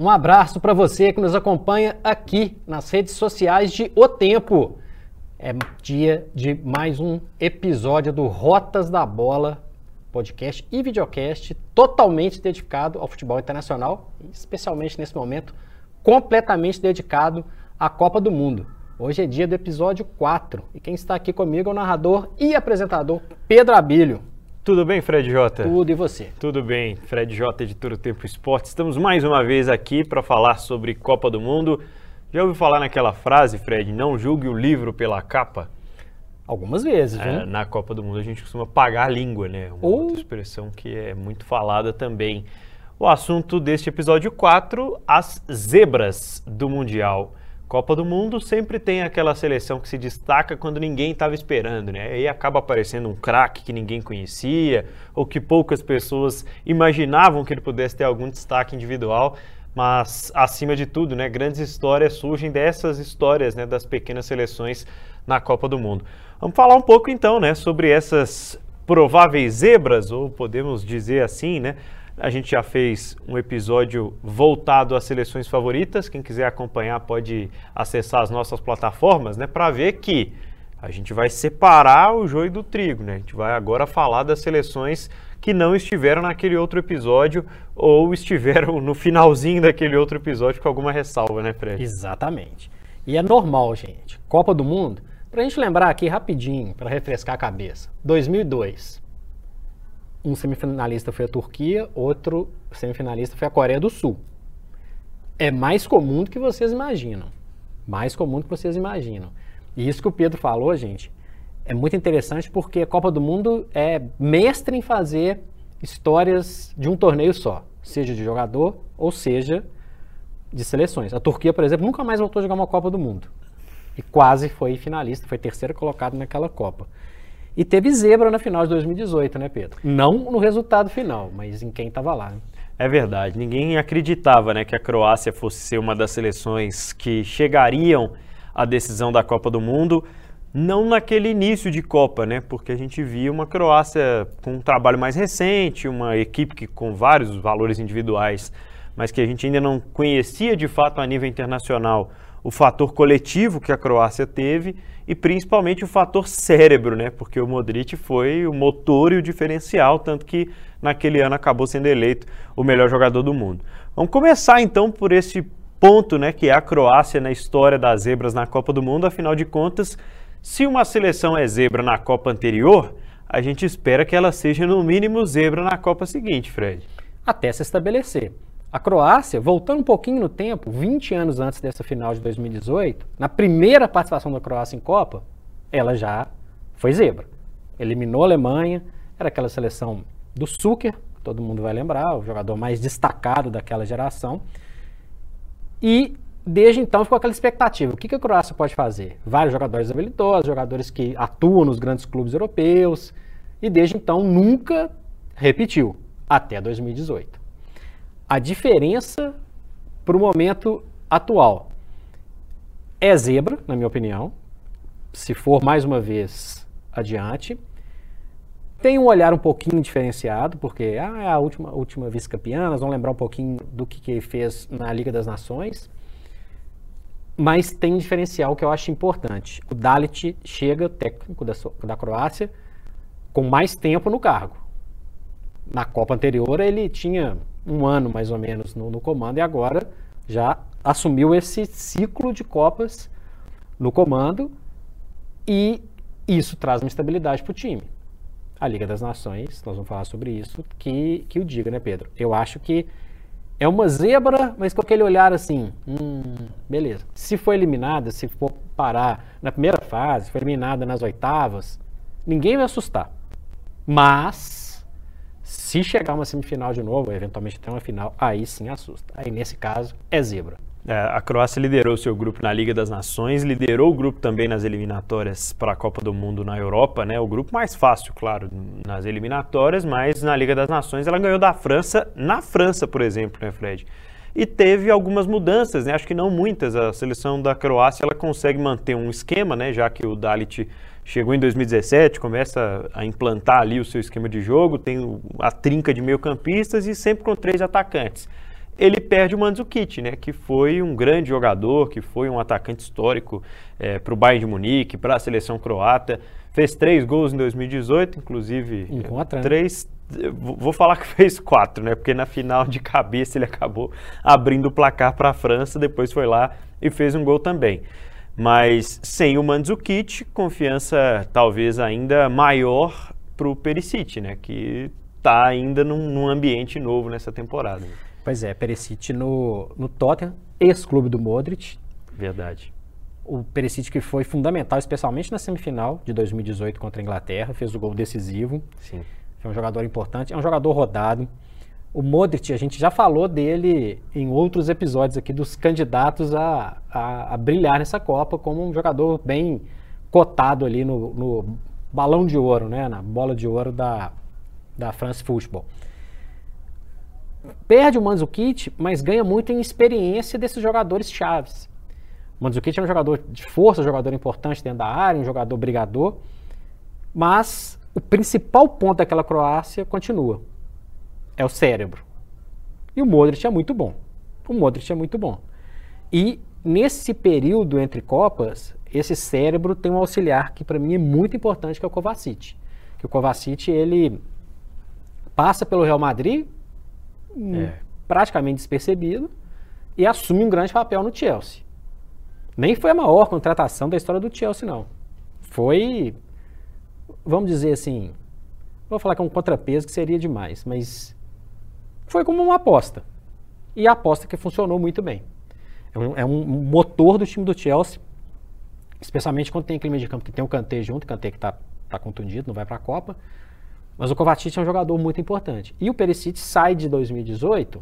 Um abraço para você que nos acompanha aqui nas redes sociais de O Tempo. É dia de mais um episódio do Rotas da Bola, podcast e videocast totalmente dedicado ao futebol internacional, especialmente nesse momento, completamente dedicado à Copa do Mundo. Hoje é dia do episódio 4 e quem está aqui comigo é o narrador e apresentador Pedro Abílio. Tudo bem, Fred Jota? Tudo e você? Tudo bem, Fred Jota, editor do Tempo Esporte. Estamos mais uma vez aqui para falar sobre Copa do Mundo. Já ouviu falar naquela frase, Fred, não julgue o livro pela capa? Algumas vezes, é, Na Copa do Mundo a gente costuma pagar a língua, né? Uma Ou... outra expressão que é muito falada também. O assunto deste episódio 4, as zebras do Mundial. Copa do Mundo sempre tem aquela seleção que se destaca quando ninguém estava esperando, né? Aí acaba aparecendo um craque que ninguém conhecia ou que poucas pessoas imaginavam que ele pudesse ter algum destaque individual, mas acima de tudo, né, grandes histórias surgem dessas histórias, né, das pequenas seleções na Copa do Mundo. Vamos falar um pouco então, né, sobre essas prováveis zebras, ou podemos dizer assim, né? A gente já fez um episódio voltado às seleções favoritas. Quem quiser acompanhar pode acessar as nossas plataformas, né, para ver que a gente vai separar o joio do trigo, né? A gente vai agora falar das seleções que não estiveram naquele outro episódio ou estiveram no finalzinho daquele outro episódio com alguma ressalva, né, Fred? Exatamente. E é normal, gente. Copa do Mundo, para a gente lembrar aqui rapidinho, para refrescar a cabeça. 2002, um semifinalista foi a Turquia, outro semifinalista foi a Coreia do Sul. É mais comum do que vocês imaginam. Mais comum do que vocês imaginam. E isso que o Pedro falou, gente, é muito interessante porque a Copa do Mundo é mestre em fazer histórias de um torneio só, seja de jogador ou seja de seleções. A Turquia, por exemplo, nunca mais voltou a jogar uma Copa do Mundo. E quase foi finalista, foi terceiro colocado naquela Copa. E teve zebra na final de 2018, né, Pedro? Não no resultado final, mas em quem estava lá. Né? É verdade. Ninguém acreditava né, que a Croácia fosse ser uma das seleções que chegariam à decisão da Copa do Mundo. Não naquele início de Copa, né? Porque a gente via uma Croácia com um trabalho mais recente, uma equipe que, com vários valores individuais, mas que a gente ainda não conhecia de fato a nível internacional o fator coletivo que a Croácia teve e principalmente o fator cérebro, né? Porque o Modric foi o motor e o diferencial, tanto que naquele ano acabou sendo eleito o melhor jogador do mundo. Vamos começar então por esse ponto, né, que é a Croácia na história das zebras na Copa do Mundo. Afinal de contas, se uma seleção é zebra na Copa anterior, a gente espera que ela seja no mínimo zebra na Copa seguinte, Fred. Até se estabelecer. A Croácia, voltando um pouquinho no tempo, 20 anos antes dessa final de 2018, na primeira participação da Croácia em Copa, ela já foi zebra. Eliminou a Alemanha, era aquela seleção do Suker, todo mundo vai lembrar, o jogador mais destacado daquela geração. E desde então ficou aquela expectativa: o que a Croácia pode fazer? Vários jogadores habilidosos, jogadores que atuam nos grandes clubes europeus, e desde então nunca repetiu, até 2018 a diferença para o momento atual é zebra, na minha opinião. Se for mais uma vez adiante. Tem um olhar um pouquinho diferenciado, porque ah, é a última, última vice-campeã, nós vamos lembrar um pouquinho do que, que ele fez na Liga das Nações. Mas tem um diferencial que eu acho importante. O Dalit chega, técnico da, da Croácia, com mais tempo no cargo. Na Copa anterior ele tinha um ano mais ou menos no, no comando e agora já assumiu esse ciclo de Copas no comando e isso traz uma estabilidade para o time. A Liga das Nações, nós vamos falar sobre isso, que, que o diga, né, Pedro? Eu acho que é uma zebra, mas com aquele olhar assim, hum, beleza. Se for eliminada, se for parar na primeira fase, foi eliminada nas oitavas, ninguém vai assustar. Mas se chegar uma semifinal de novo, eventualmente até uma final, aí sim assusta. Aí nesse caso é zebra. É, a Croácia liderou seu grupo na Liga das Nações, liderou o grupo também nas eliminatórias para a Copa do Mundo na Europa, né? O grupo mais fácil, claro, nas eliminatórias, mas na Liga das Nações ela ganhou da França, na França, por exemplo, né, Fred? E teve algumas mudanças, né? Acho que não muitas. A seleção da Croácia ela consegue manter um esquema, né? Já que o Dalit chegou em 2017, começa a implantar ali o seu esquema de jogo, tem a trinca de meio-campistas e sempre com três atacantes. ele perde o Mandzukic, né, que foi um grande jogador, que foi um atacante histórico é, para o Bayern de Munique, para a seleção croata. Fez três gols em 2018, inclusive Encontra, né? três. Vou falar que fez quatro, né? Porque na final de cabeça ele acabou abrindo o placar para a França, depois foi lá e fez um gol também. Mas sem o Mandzukic, confiança talvez ainda maior para o Perisic, né? Que está ainda num, num, ambiente novo nessa temporada. Pois é, Perisic no, no Tottenham, ex-clube do Modric. Verdade. O Perisic que foi fundamental, especialmente na semifinal de 2018 contra a Inglaterra, fez o gol decisivo. Sim. Foi um jogador importante, é um jogador rodado. O Modric, a gente já falou dele em outros episódios aqui, dos candidatos a, a, a brilhar nessa Copa como um jogador bem cotado ali no, no balão de ouro, né, na bola de ouro da, da France Football. Perde o Mandzukic, mas ganha muito em experiência desses jogadores chaves. O Mandzukic é um jogador de força, um jogador importante dentro da área, um jogador brigador, mas o principal ponto daquela Croácia continua. É o cérebro. E o Modric é muito bom. O Modric é muito bom. E nesse período entre Copas, esse cérebro tem um auxiliar que para mim é muito importante, que é o Kovacic. Que o Kovacic, ele passa pelo Real Madrid é. praticamente despercebido e assume um grande papel no Chelsea. Nem foi a maior contratação da história do Chelsea, não. Foi, vamos dizer assim, vou falar que é um contrapeso que seria demais, mas foi como uma aposta. E a aposta que funcionou muito bem. É um, é um motor do time do Chelsea, especialmente quando tem clima de campo que tem o Kanté junto, o Kanté que está tá contundido, não vai para a Copa. Mas o Kovacic é um jogador muito importante. E o Perisic sai de 2018,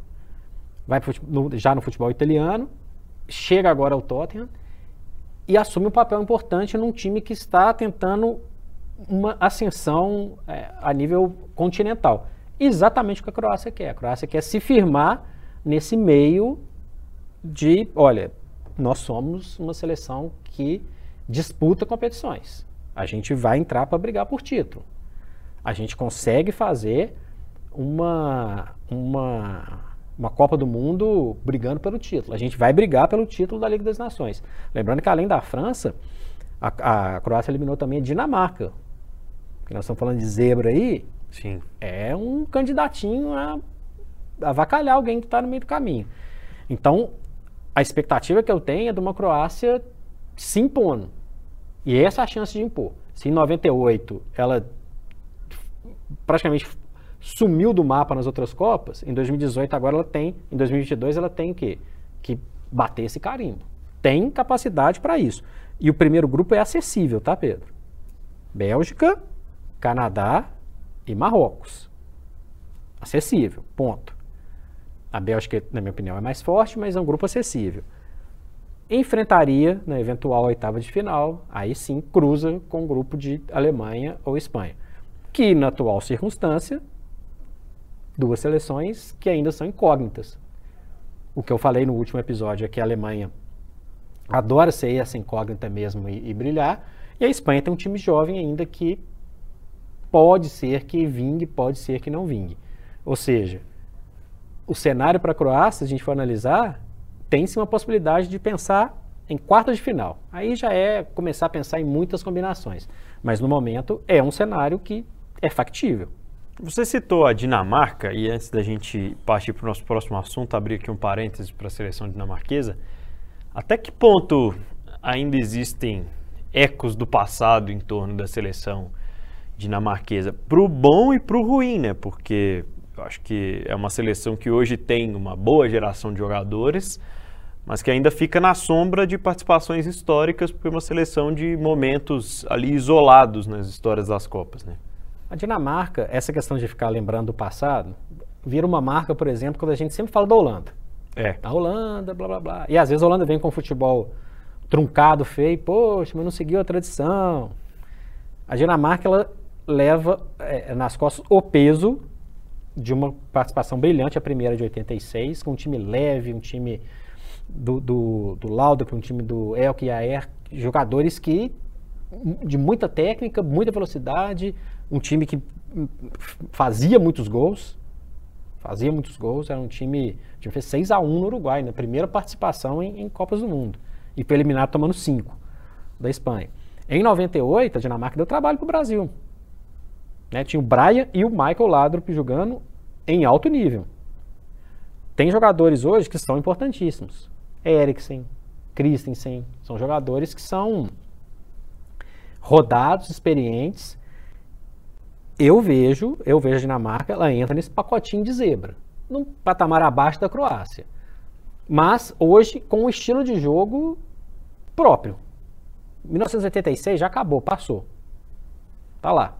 vai no, já no futebol italiano, chega agora ao Tottenham e assume um papel importante num time que está tentando uma ascensão é, a nível continental. Exatamente o que a Croácia quer. A Croácia quer se firmar nesse meio de, olha, nós somos uma seleção que disputa competições. A gente vai entrar para brigar por título a gente consegue fazer uma, uma, uma Copa do Mundo brigando pelo título. A gente vai brigar pelo título da Liga das Nações. Lembrando que além da França, a, a Croácia eliminou também a Dinamarca. Que nós estamos falando de zebra aí. Sim. É um candidatinho a avacalhar alguém que está no meio do caminho. Então, a expectativa que eu tenho é de uma Croácia se impondo. E essa é a chance de impor. Se em 98 ela praticamente sumiu do mapa nas outras Copas, em 2018 agora ela tem, em 2022 ela tem que, que bater esse carimbo. Tem capacidade para isso. E o primeiro grupo é acessível, tá, Pedro? Bélgica, Canadá e Marrocos. Acessível, ponto. A Bélgica, na minha opinião, é mais forte, mas é um grupo acessível. Enfrentaria, na eventual oitava de final, aí sim cruza com o grupo de Alemanha ou Espanha que na atual circunstância, duas seleções que ainda são incógnitas. O que eu falei no último episódio é que a Alemanha adora ser essa incógnita mesmo e, e brilhar, e a Espanha tem um time jovem ainda que pode ser que vingue, pode ser que não vingue. Ou seja, o cenário para a Croácia, se a gente for analisar, tem-se uma possibilidade de pensar em quartas de final. Aí já é começar a pensar em muitas combinações. Mas no momento é um cenário que é factível. Você citou a Dinamarca, e antes da gente partir para o nosso próximo assunto, abrir aqui um parêntese para a seleção dinamarquesa, até que ponto ainda existem ecos do passado em torno da seleção dinamarquesa? Para o bom e para o ruim, né? Porque eu acho que é uma seleção que hoje tem uma boa geração de jogadores, mas que ainda fica na sombra de participações históricas, porque é uma seleção de momentos ali isolados nas histórias das Copas, né? A Dinamarca, essa questão de ficar lembrando do passado, vira uma marca, por exemplo, quando a gente sempre fala da Holanda. É. A Holanda, blá blá blá. E às vezes a Holanda vem com futebol truncado, feio, poxa, mas não seguiu a tradição. A Dinamarca, ela leva é, nas costas o peso de uma participação brilhante, a primeira de 86, com um time leve, um time do, do, do Laudrup, um time do Elk e Aer, jogadores que de muita técnica, muita velocidade, um time que fazia muitos gols, fazia muitos gols, era um time, o time fez 6 a 1 no Uruguai, na primeira participação em, em Copas do Mundo. E foi eliminado tomando 5 da Espanha. Em 98, a Dinamarca deu trabalho para o Brasil. Né? Tinha o Brian e o Michael Ladrup jogando em alto nível. Tem jogadores hoje que são importantíssimos. Eriksen, Christensen, são jogadores que são rodados, experientes. Eu vejo, eu vejo a Dinamarca, ela entra nesse pacotinho de zebra, num patamar abaixo da Croácia. Mas hoje com um estilo de jogo próprio. 1986 já acabou, passou. Tá lá,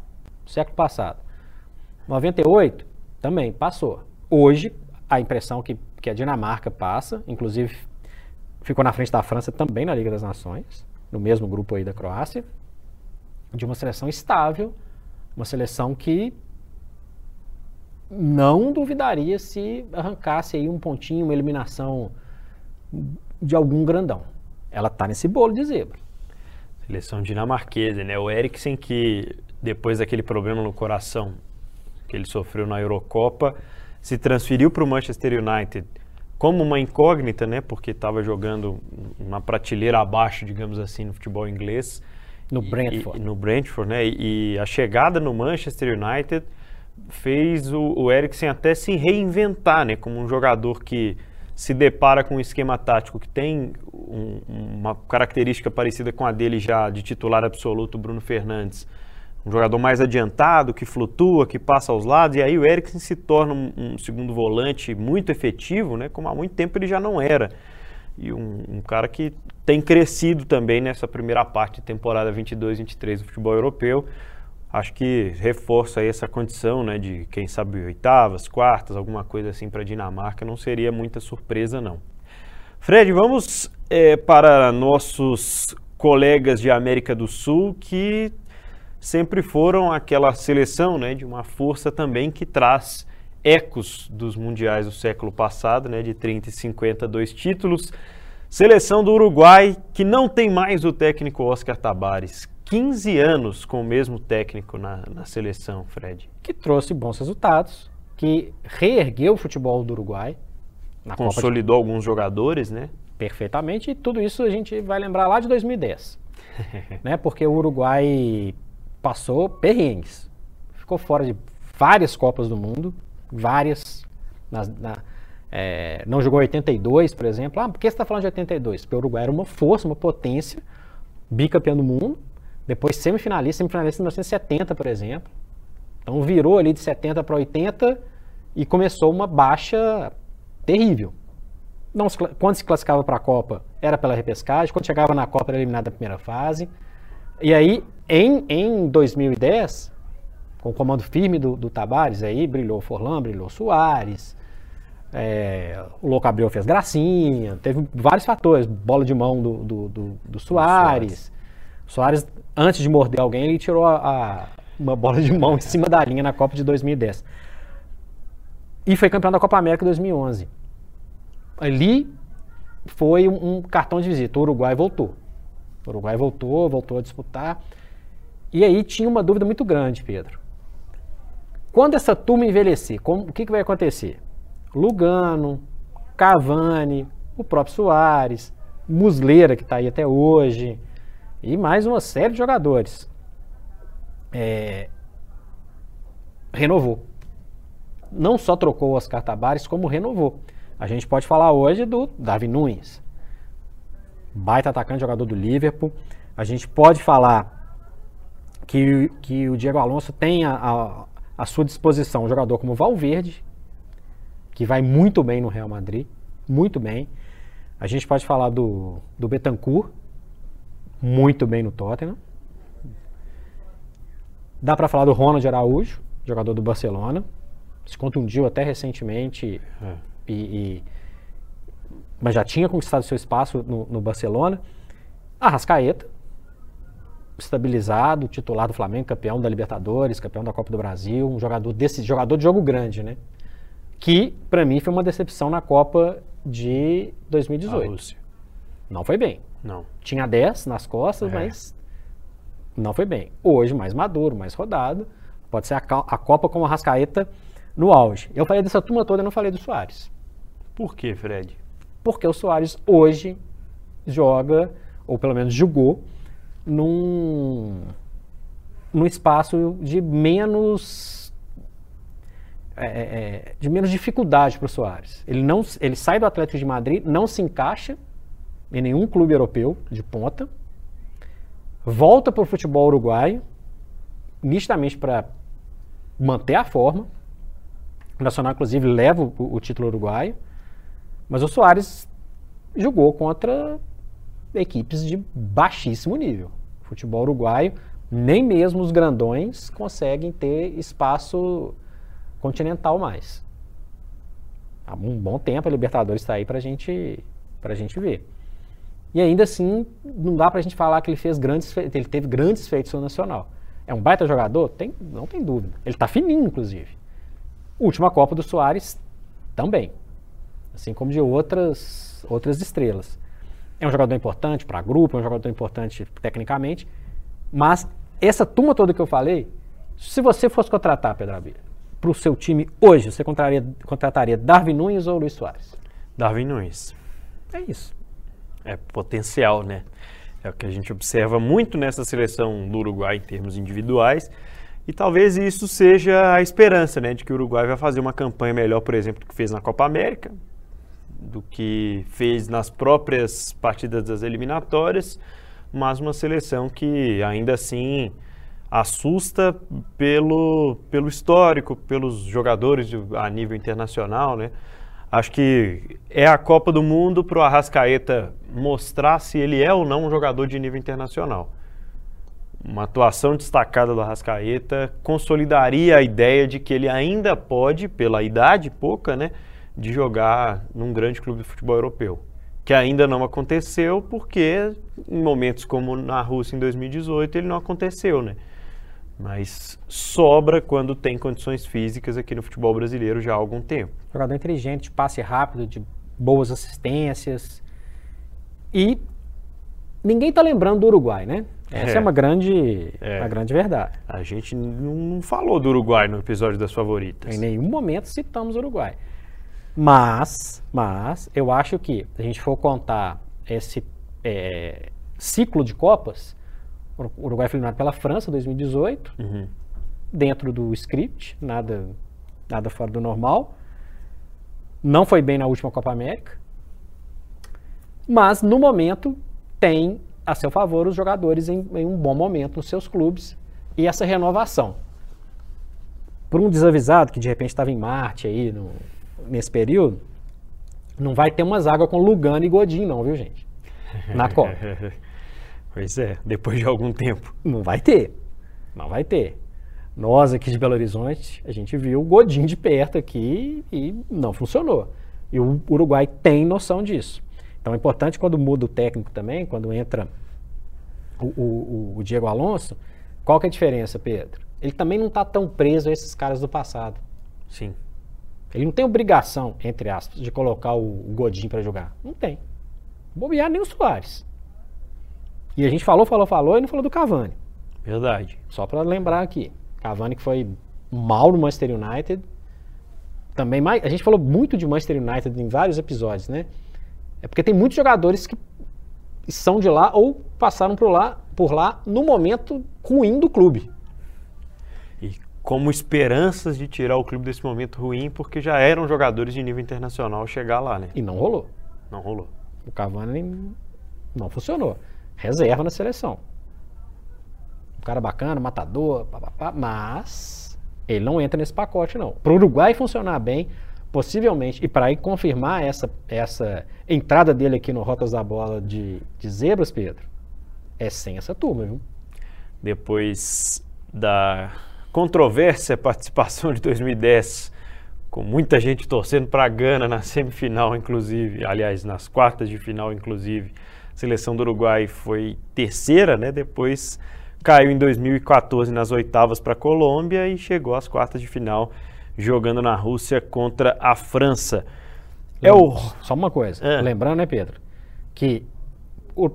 século passado. 98 também passou. Hoje a impressão que, que a Dinamarca passa, inclusive ficou na frente da França também na Liga das Nações, no mesmo grupo aí da Croácia, de uma seleção estável, uma seleção que não duvidaria se arrancasse aí um pontinho, uma eliminação de algum grandão. Ela está nesse bolo de zebra. Seleção dinamarquesa, né? O Eriksen que depois daquele problema no coração que ele sofreu na Eurocopa, se transferiu para o Manchester United como uma incógnita, né? Porque estava jogando uma prateleira abaixo, digamos assim, no futebol inglês. No Brentford. E, no Brentford, né? E, a chegada no Manchester United fez o, o Eriksen até se reinventar, né? Como um jogador que se depara com um esquema tático que tem um, uma característica parecida com a dele já de titular absoluto, Bruno Fernandes um jogador mais adiantado, que flutua, que passa aos lados, e aí o Eriksen se torna um, um segundo volante muito efetivo, né, como há muito tempo ele já não era. E um, um, cara que tem crescido também nessa primeira parte de temporada 22-23 do futebol europeu. Acho que reforça aí essa condição né, de, quem sabe, oitavas, quartas, alguma coisa assim para a Dinamarca. Não seria muita surpresa, não. Fred, vamos é, para nossos colegas de América do Sul que sempre foram aquela seleção né, de uma força também que traz ecos dos mundiais do século passado, né, de 30 e 50, dois títulos. Seleção do Uruguai, que não tem mais o técnico Oscar Tabares. 15 anos com o mesmo técnico na, na seleção, Fred. Que trouxe bons resultados, que reergueu o futebol do Uruguai. Consolidou de... alguns jogadores, né? Perfeitamente, e tudo isso a gente vai lembrar lá de 2010. né? Porque o Uruguai passou perrengues. Ficou fora de várias Copas do Mundo, várias. Na, é, não jogou 82, por exemplo. Ah, por que você está falando de 82? Porque o Uruguai era uma força, uma potência, bicampeão do mundo, depois semifinalista, semifinalista em 1970, por exemplo. Então virou ali de 70 para 80 e começou uma baixa terrível. Não, quando se classificava para a Copa, era pela repescagem, quando chegava na Copa, era eliminado na primeira fase. E aí, em, em 2010, com o comando firme do, do Tabares, aí brilhou Forlan, brilhou Soares, é, o Louco Abreu fez gracinha, teve vários fatores, bola de mão do, do, do, do Soares. Soares, antes de morder alguém, ele tirou a, a, uma bola de mão em cima da linha na Copa de 2010. E foi campeão da Copa América 2011. Ali foi um, um cartão de visita. O Uruguai voltou. O Uruguai voltou, voltou a disputar. E aí tinha uma dúvida muito grande, Pedro. Quando essa turma envelhecer, como, o que, que vai acontecer? Lugano, Cavani, o próprio Soares, Musleira, que está aí até hoje, e mais uma série de jogadores. É, renovou. Não só trocou o Oscar Tabares, como renovou. A gente pode falar hoje do Davi Nunes, baita atacante, jogador do Liverpool. A gente pode falar que, que o Diego Alonso tem a, a, a sua disposição um jogador como Valverde, que vai muito bem no Real Madrid, muito bem. A gente pode falar do, do Betancourt, muito bem no Tottenham. Dá para falar do Ronald Araújo, jogador do Barcelona. Se contundiu até recentemente é. e, e mas já tinha conquistado seu espaço no, no Barcelona. Arrascaeta, estabilizado, titular do Flamengo, campeão da Libertadores, campeão da Copa do Brasil, um jogador desse jogador de jogo grande, né? Que para mim foi uma decepção na Copa de 2018. Não foi bem. Não. Tinha 10 nas costas, é. mas não foi bem. Hoje mais maduro, mais rodado. Pode ser a, a Copa como a Rascaeta no auge. Eu falei dessa turma toda, eu não falei do Soares. Por que, Fred? Porque o Soares hoje joga, ou pelo menos jogou, num, num espaço de menos é, é, é de menos dificuldade para o Soares. Ele, não, ele sai do Atlético de Madrid, não se encaixa em nenhum clube europeu de ponta, volta para o futebol uruguaio, nitidamente para manter a forma. O Nacional, inclusive, leva o, o título uruguaio. Mas o Soares jogou contra equipes de baixíssimo nível. Futebol uruguaio, nem mesmo os grandões conseguem ter espaço continental mais. Há um bom tempo a Libertadores está aí para gente, a gente ver. E ainda assim, não dá para a gente falar que ele fez grandes, ele teve grandes feitos no Nacional. É um baita jogador? Tem, não tem dúvida. Ele está fininho, inclusive. Última Copa do Soares também. Assim como de outras, outras estrelas. É um jogador importante para grupo, é um jogador importante tecnicamente, mas essa turma toda que eu falei, se você fosse contratar, Pedro Abelha, para o seu time hoje, você contrataria, contrataria Darwin Nunes ou Luiz Soares? Darwin Nunes. É isso. É potencial, né? É o que a gente observa muito nessa seleção do Uruguai em termos individuais. E talvez isso seja a esperança, né, de que o Uruguai vai fazer uma campanha melhor, por exemplo, do que fez na Copa América, do que fez nas próprias partidas das eliminatórias, mas uma seleção que ainda assim assusta pelo, pelo histórico, pelos jogadores de, a nível internacional, né? Acho que é a Copa do Mundo para o Arrascaeta mostrar se ele é ou não um jogador de nível internacional. Uma atuação destacada do Arrascaeta consolidaria a ideia de que ele ainda pode, pela idade pouca, né, de jogar num grande clube de futebol europeu. Que ainda não aconteceu porque em momentos como na Rússia em 2018 ele não aconteceu, né? Mas sobra quando tem condições físicas aqui no futebol brasileiro já há algum tempo. Jogador inteligente, de passe rápido, de boas assistências. E ninguém está lembrando do Uruguai, né? Essa é, é uma, grande, é. uma grande verdade. A gente não falou do Uruguai no episódio das favoritas. Em nenhum momento citamos o Uruguai. Mas, mas, eu acho que, se a gente for contar esse é, ciclo de Copas, o Uruguai foi eliminado pela França em 2018, uhum. dentro do script, nada, nada fora do normal. Não foi bem na última Copa América, mas no momento tem a seu favor os jogadores em, em um bom momento nos seus clubes e essa renovação. Por um desavisado que de repente estava em Marte aí no, nesse período, não vai ter umas águas com Lugano e Godin, não, viu, gente? Na Copa. Pois é, depois de algum tempo. Não vai ter. Não vai ter. Nós aqui de Belo Horizonte, a gente viu o Godin de perto aqui e não funcionou. E o Uruguai tem noção disso. Então é importante quando muda o técnico também, quando entra o, o, o Diego Alonso, qual que é a diferença, Pedro? Ele também não está tão preso a esses caras do passado. Sim. Ele não tem obrigação, entre aspas, de colocar o, o Godin para jogar. Não tem. Bobear nem o Soares. E a gente falou, falou, falou e não falou do Cavani. Verdade. Só para lembrar aqui. Cavani que foi mal no Manchester United. Também mais, a gente falou muito de Manchester United em vários episódios, né? É porque tem muitos jogadores que são de lá ou passaram por lá, por lá no momento ruim do clube. Como esperanças de tirar o clube desse momento ruim, porque já eram jogadores de nível internacional chegar lá, né? E não rolou. Não rolou. O Cavani não funcionou reserva na seleção. Um cara bacana, matador, papapá, mas ele não entra nesse pacote, não. Para o Uruguai funcionar bem, possivelmente, e para ir confirmar essa, essa entrada dele aqui no Rotas da Bola de, de Zebras, Pedro, é sem essa turma, viu? Depois da controvérsia participação de 2010, com muita gente torcendo para a Gana na semifinal, inclusive, aliás, nas quartas de final, inclusive, a seleção do Uruguai foi terceira, né? Depois caiu em 2014 nas oitavas para a Colômbia e chegou às quartas de final jogando na Rússia contra a França. É o... Só uma coisa, é. lembrando, né, Pedro, que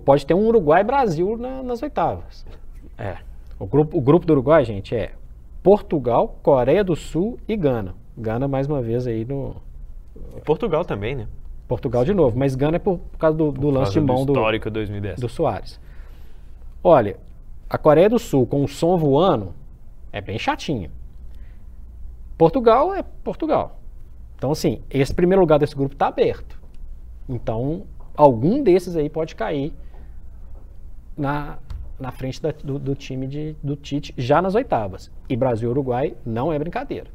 pode ter um Uruguai-Brasil na, nas oitavas. É. O grupo, o grupo do Uruguai, gente, é Portugal, Coreia do Sul e Gana. Gana mais uma vez aí no. Portugal também, né? Portugal de novo, mas Gana é por, por causa do, do por lance de mão do histórico do, 2010. do Soares. Olha, a Coreia do Sul com o som voando é bem chatinho. Portugal é Portugal. Então, assim, esse primeiro lugar desse grupo está aberto. Então, algum desses aí pode cair na, na frente da, do, do, time de, do Tite já nas oitavas. E Brasil e Uruguai não é brincadeira.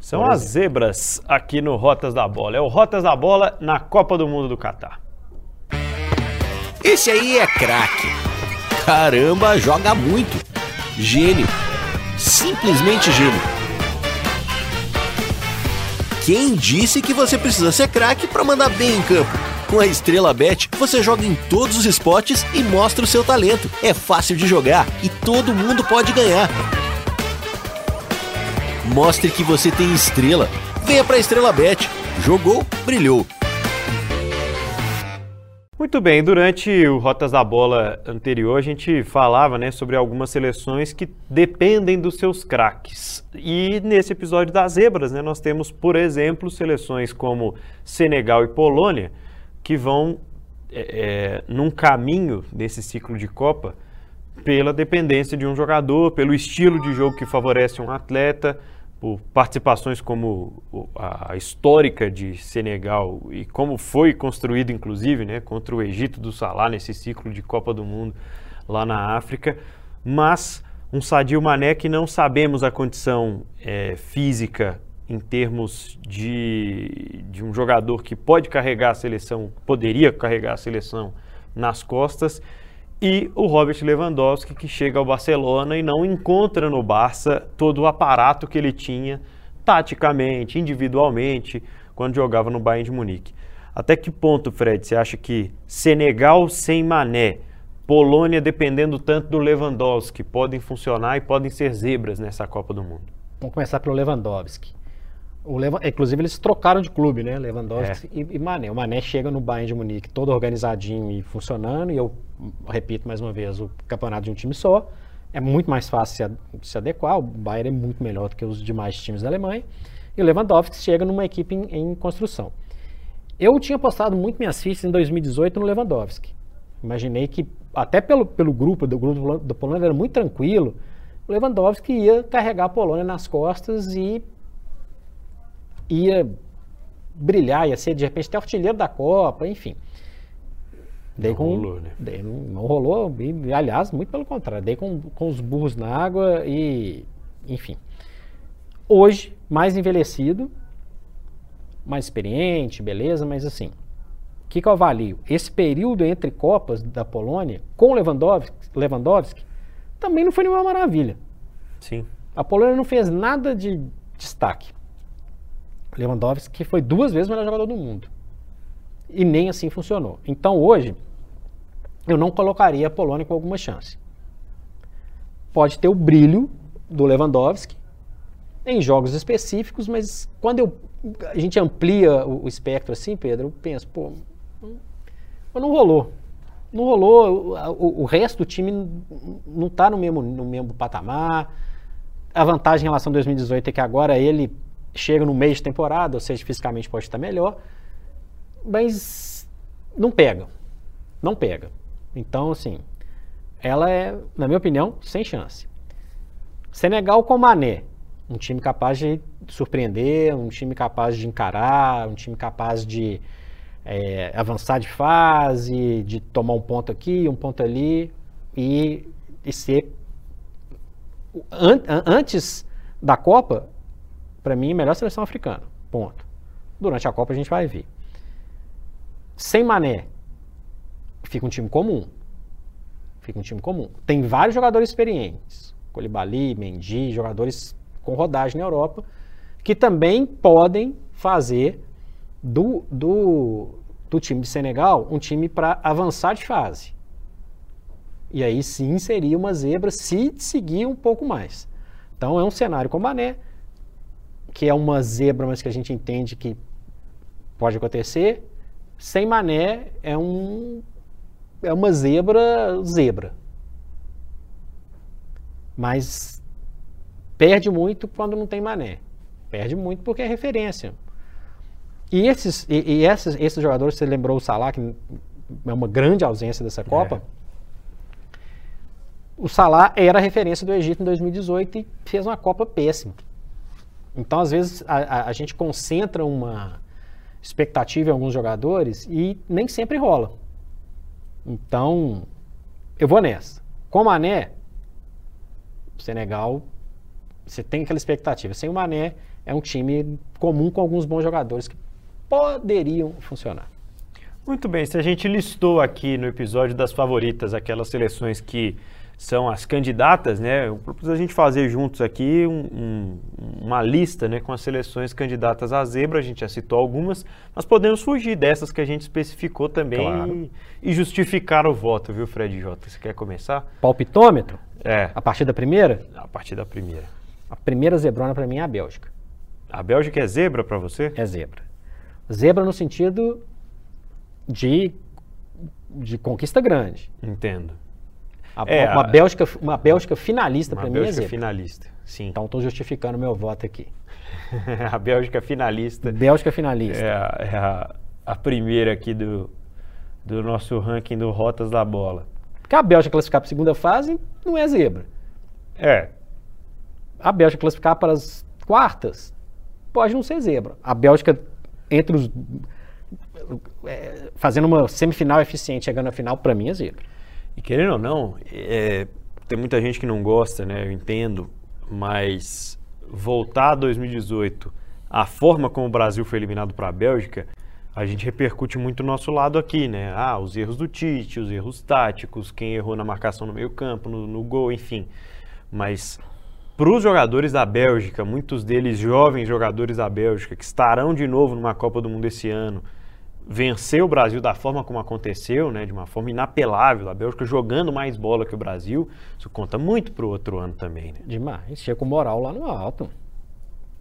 São as zebras aqui no Rotas da Bola. É o Rotas da Bola na Copa do Mundo do Catar. Esse aí é craque. Caramba, joga muito. Gênio. Simplesmente gênio. Quem disse que você precisa ser craque para mandar bem em campo? Com a Estrela Bet, você joga em todos os esportes e mostra o seu talento. É fácil de jogar e todo mundo pode ganhar. Mostre que você tem estrela. Venha para a Estrela Bet. Jogou, brilhou. Muito bem, durante o Rotas da Bola anterior, a gente falava né, sobre algumas seleções que dependem dos seus craques. E nesse episódio das zebras, né, nós temos, por exemplo, seleções como Senegal e Polônia, que vão é, é, num caminho desse ciclo de Copa pela dependência de um jogador, pelo estilo de jogo que favorece um atleta, por participações como a histórica de Senegal e como foi construído, inclusive, né, contra o Egito do Salah nesse ciclo de Copa do Mundo lá na África, mas um Sadio Mané que não sabemos a condição é, física em termos de, de um jogador que pode carregar a seleção, poderia carregar a seleção nas costas e o Robert Lewandowski, que chega ao Barcelona e não encontra no Barça todo o aparato que ele tinha, taticamente, individualmente, quando jogava no Bayern de Munique. Até que ponto, Fred, você acha que Senegal sem Mané, Polônia dependendo tanto do Lewandowski, podem funcionar e podem ser zebras nessa Copa do Mundo? Vamos começar pelo Lewandowski. O Levan, inclusive eles trocaram de clube, né? Lewandowski é. e, e, Mané. O Mané chega no Bayern de Munique todo organizadinho e funcionando. E eu repito mais uma vez, o campeonato de um time só é muito mais fácil se, se adequar. O Bayern é muito melhor do que os demais times da Alemanha. E o Lewandowski chega numa equipe em, em construção. Eu tinha postado muito minhas fichas em 2018 no Lewandowski. Imaginei que até pelo, pelo grupo do grupo do Polônia era muito tranquilo. O Lewandowski ia carregar a Polônia nas costas e ia brilhar, ia ser de repente até artilheiro da Copa, enfim. Dei não com, rolou, né? Dei, não rolou, e, aliás, muito pelo contrário, dei com, com os burros na água e, enfim. Hoje, mais envelhecido, mais experiente, beleza, mas assim, o que, que eu avalio? Esse período entre Copas da Polônia com Lewandowski, Lewandowski também não foi nenhuma maravilha. Sim. A Polônia não fez nada de destaque. Lewandowski foi duas vezes o melhor jogador do mundo. E nem assim funcionou. Então hoje, eu não colocaria a Polônia com alguma chance. Pode ter o brilho do Lewandowski em jogos específicos, mas quando eu, a gente amplia o, o espectro assim, Pedro, eu penso, pô, não, não rolou. Não rolou, o, o, resto do time não está no mesmo, no mesmo patamar. A vantagem em relação a 2018 é que agora ele chega no meio de temporada, ou seja, fisicamente pode estar melhor, mas não pega. Não pega. Então, assim, ela é, na minha opinião, sem chance. Senegal com Mané, um time capaz de surpreender, um time capaz de encarar, um time capaz de é, avançar de fase, de tomar um ponto aqui, um ponto ali e, e ser an, antes da Copa para mim, melhor seleção africana. Ponto. Durante a Copa a gente vai ver. Sem Mané, fica um time comum. Fica um time comum. Tem vários jogadores experientes. Colibali, Mendy, jogadores com rodagem na Europa, que também podem fazer do, do, do time de Senegal um time para avançar de fase. E aí sim seria uma zebra se seguir um pouco mais. Então é um cenário com Mané, que é uma zebra, mas que a gente entende que pode acontecer. Sem mané é um é uma zebra zebra. Mas perde muito quando não tem mané. Perde muito porque é referência. E esses, e, e esses, esses jogadores, você lembrou o Salah, que é uma grande ausência dessa Copa. É. O Salah era a referência do Egito em 2018 e fez uma Copa péssima. Então, às vezes, a, a, gente concentra uma expectativa em alguns jogadores e nem sempre rola. Então, eu vou nessa. Com o Mané, Senegal, você tem aquela expectativa. Sem o Mané, é um time comum com alguns bons jogadores que poderiam funcionar. Muito bem, se a gente listou aqui no episódio das favoritas aquelas seleções que são as candidatas, né? Eu propus a gente fazer juntos aqui um, um, uma lista, né, com as seleções candidatas à zebra. A gente já citou algumas, mas podemos fugir dessas que a gente especificou também claro. e, e, justificar o voto, viu, Fred J? Você quer começar? Palpitômetro? É. A partir da primeira? A partir da primeira. A primeira zebrona para mim é a Bélgica. A Bélgica é zebra para você? É zebra. Zebra no sentido de, de conquista grande. Entendo. A, é, uma, Bélgica, uma Bélgica finalista para mim é Bélgica finalista, sim. Então estou justificando meu voto aqui. a Bélgica finalista. Bélgica finalista. É, a, é a, a, primeira aqui do, do nosso ranking do Rotas da Bola. Porque a Bélgica classificar para a segunda fase não é zebra. É. A Bélgica classificar para as quartas pode não ser zebra. A Bélgica entre os. É, fazendo uma semifinal eficiente, chegando à final, para mim é zebra. E querendo ou não, é, tem muita gente que não gosta, né? Eu entendo, mas voltar a 2018, a forma como o Brasil foi eliminado para a Bélgica, a gente repercute muito o nosso lado aqui, né? Ah, os erros do Tite, os erros táticos, quem errou na marcação no meio-campo, no, no gol, enfim. Mas para os jogadores da Bélgica, muitos deles jovens jogadores da Bélgica, que estarão de novo numa Copa do Mundo esse ano, vencer o Brasil da forma como aconteceu, né, de uma forma inapelável, a Bélgica jogando mais bola que o Brasil, isso conta muito para o outro ano também. Né? Demais, chega com moral lá no alto.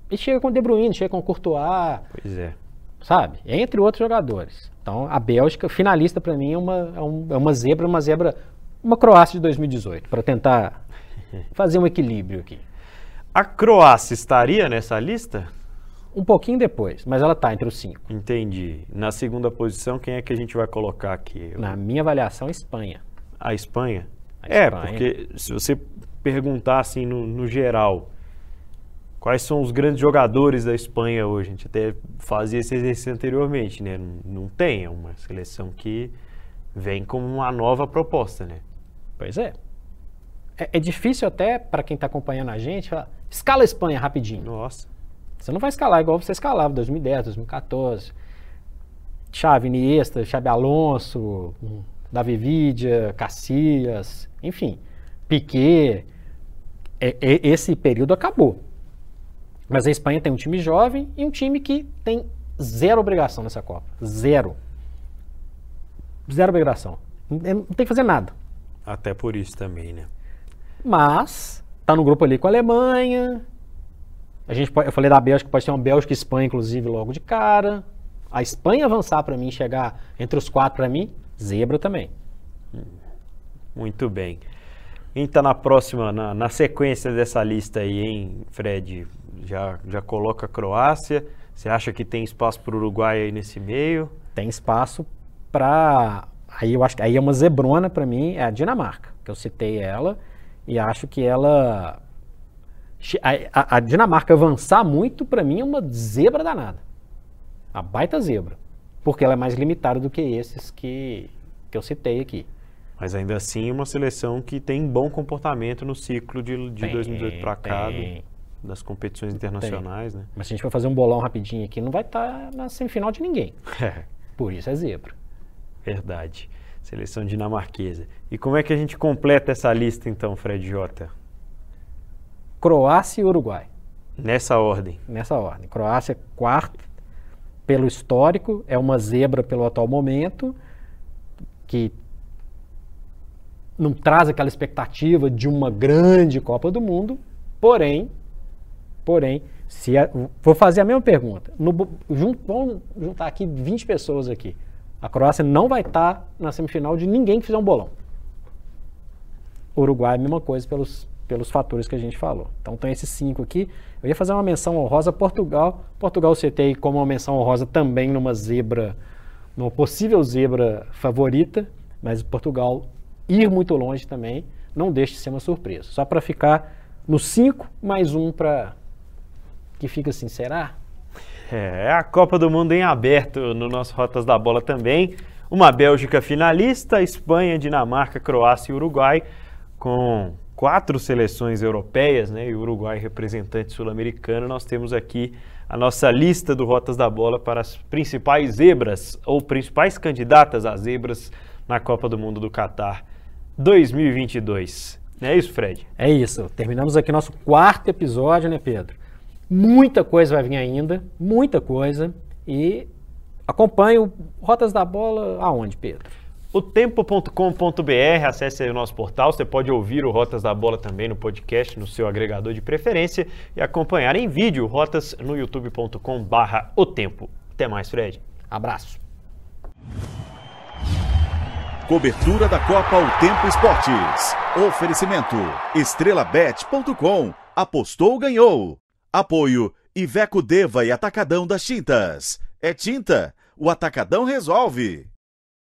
E chega com o De Bruyne, chega com o Courtois. Pois é. Sabe? Entre outros jogadores. Então, a Bélgica, finalista para mim, é uma, é, é uma zebra, uma zebra, uma Croácia de 2018, para tentar fazer um equilíbrio aqui. A Croácia estaria nessa lista? Um pouquinho depois, mas ela está entre os cinco. Entendi. Na segunda posição, quem é que a gente vai colocar aqui? Na minha avaliação, Espanha. A Espanha? A é, Espanha. porque se você perguntar assim no, no, geral, quais são os grandes jogadores da Espanha hoje? A gente até fazia esse exercício anteriormente, né? Não, não tem, é uma seleção que vem como uma nova proposta, né? Pois é. É, é difícil até para quem está acompanhando a gente falar, escala a Espanha rapidinho. Nossa. Você não vai escalar igual você escalava em 2010, 2014. Chave Iniesta, Chave Alonso, Davi Vidia, Cacias, enfim, Piquet. É, é, esse período acabou. Mas a Espanha tem um time jovem e um time que tem zero obrigação nessa Copa. Zero. Zero obrigação. Não, não tem que fazer nada. Até por isso também, né? Mas tá no grupo ali com a Alemanha, a gente, eu falei da Bélgica, pode ter uma Bélgica e Espanha, inclusive, logo de cara. A Espanha avançar para mim, chegar entre os quatro para mim, zebra também. Muito bem. Então, na próxima, na, na, sequência dessa lista aí, hein, Fred? Já, já coloca a Croácia. Você acha que tem espaço para o Uruguai aí nesse meio? Tem espaço para. Aí eu acho que aí é uma zebrona para mim, é a Dinamarca, que eu citei ela, e acho que ela a, a, Dinamarca avançar muito, para mim, é uma zebra danada. A baita zebra. Porque ela é mais limitada do que esses que, que eu citei aqui. Mas ainda assim, uma seleção que tem bom comportamento no ciclo de, de tem, 2018 para cá, do, das competições internacionais. Né? Mas se a gente for fazer um bolão rapidinho aqui, não vai estar tá na semifinal de ninguém. É. Por isso é zebra. Verdade. Seleção dinamarquesa. E como é que a gente completa essa lista, então, Fred Jota? Croácia e Uruguai. Nessa ordem? Nessa ordem. Croácia quarto pelo histórico, é uma zebra pelo atual momento, que não traz aquela expectativa de uma grande Copa do Mundo, porém, porém, se a, vou fazer a mesma pergunta. No, jun, vamos juntar aqui 20 pessoas aqui. A Croácia não vai estar na semifinal de ninguém que fizer um bolão. Uruguai, a mesma coisa pelos pelos fatores que a gente falou. Então tem esses cinco aqui. Eu ia fazer uma menção honrosa a Portugal. Portugal eu citei como uma menção honrosa também numa zebra, numa possível zebra favorita, mas Portugal ir muito longe também não deixa de ser uma surpresa. Só para ficar no 5 mais um para que fica assim, será? É, a Copa do Mundo em aberto no nosso Rotas da Bola também. Uma Bélgica finalista, Espanha, Dinamarca, Croácia e Uruguai, com quatro seleções europeias, né? E Uruguai representante sul-americano. Nós temos aqui a nossa lista do Rotas da Bola para as principais zebras ou principais candidatas a zebras na Copa do Mundo do Catar 2022. É isso, Fred? É isso. Terminamos aqui nosso quarto episódio, né, Pedro? Muita coisa vai vir ainda, muita coisa. E acompanhe o Rotas da Bola aonde, Pedro? O tempo.com.br, acesse aí o nosso portal, você pode ouvir o Rotas da Bola também no podcast, no seu agregador de preferência e acompanhar em vídeo Rotas no youtube.com barra o tempo. Até mais, Fred. Abraço. Cobertura da Copa O Tempo Esportes. Oferecimento estrelabet.com. Apostou, ganhou. Apoio Iveco Deva e Atacadão das Tintas. É tinta, o Atacadão resolve.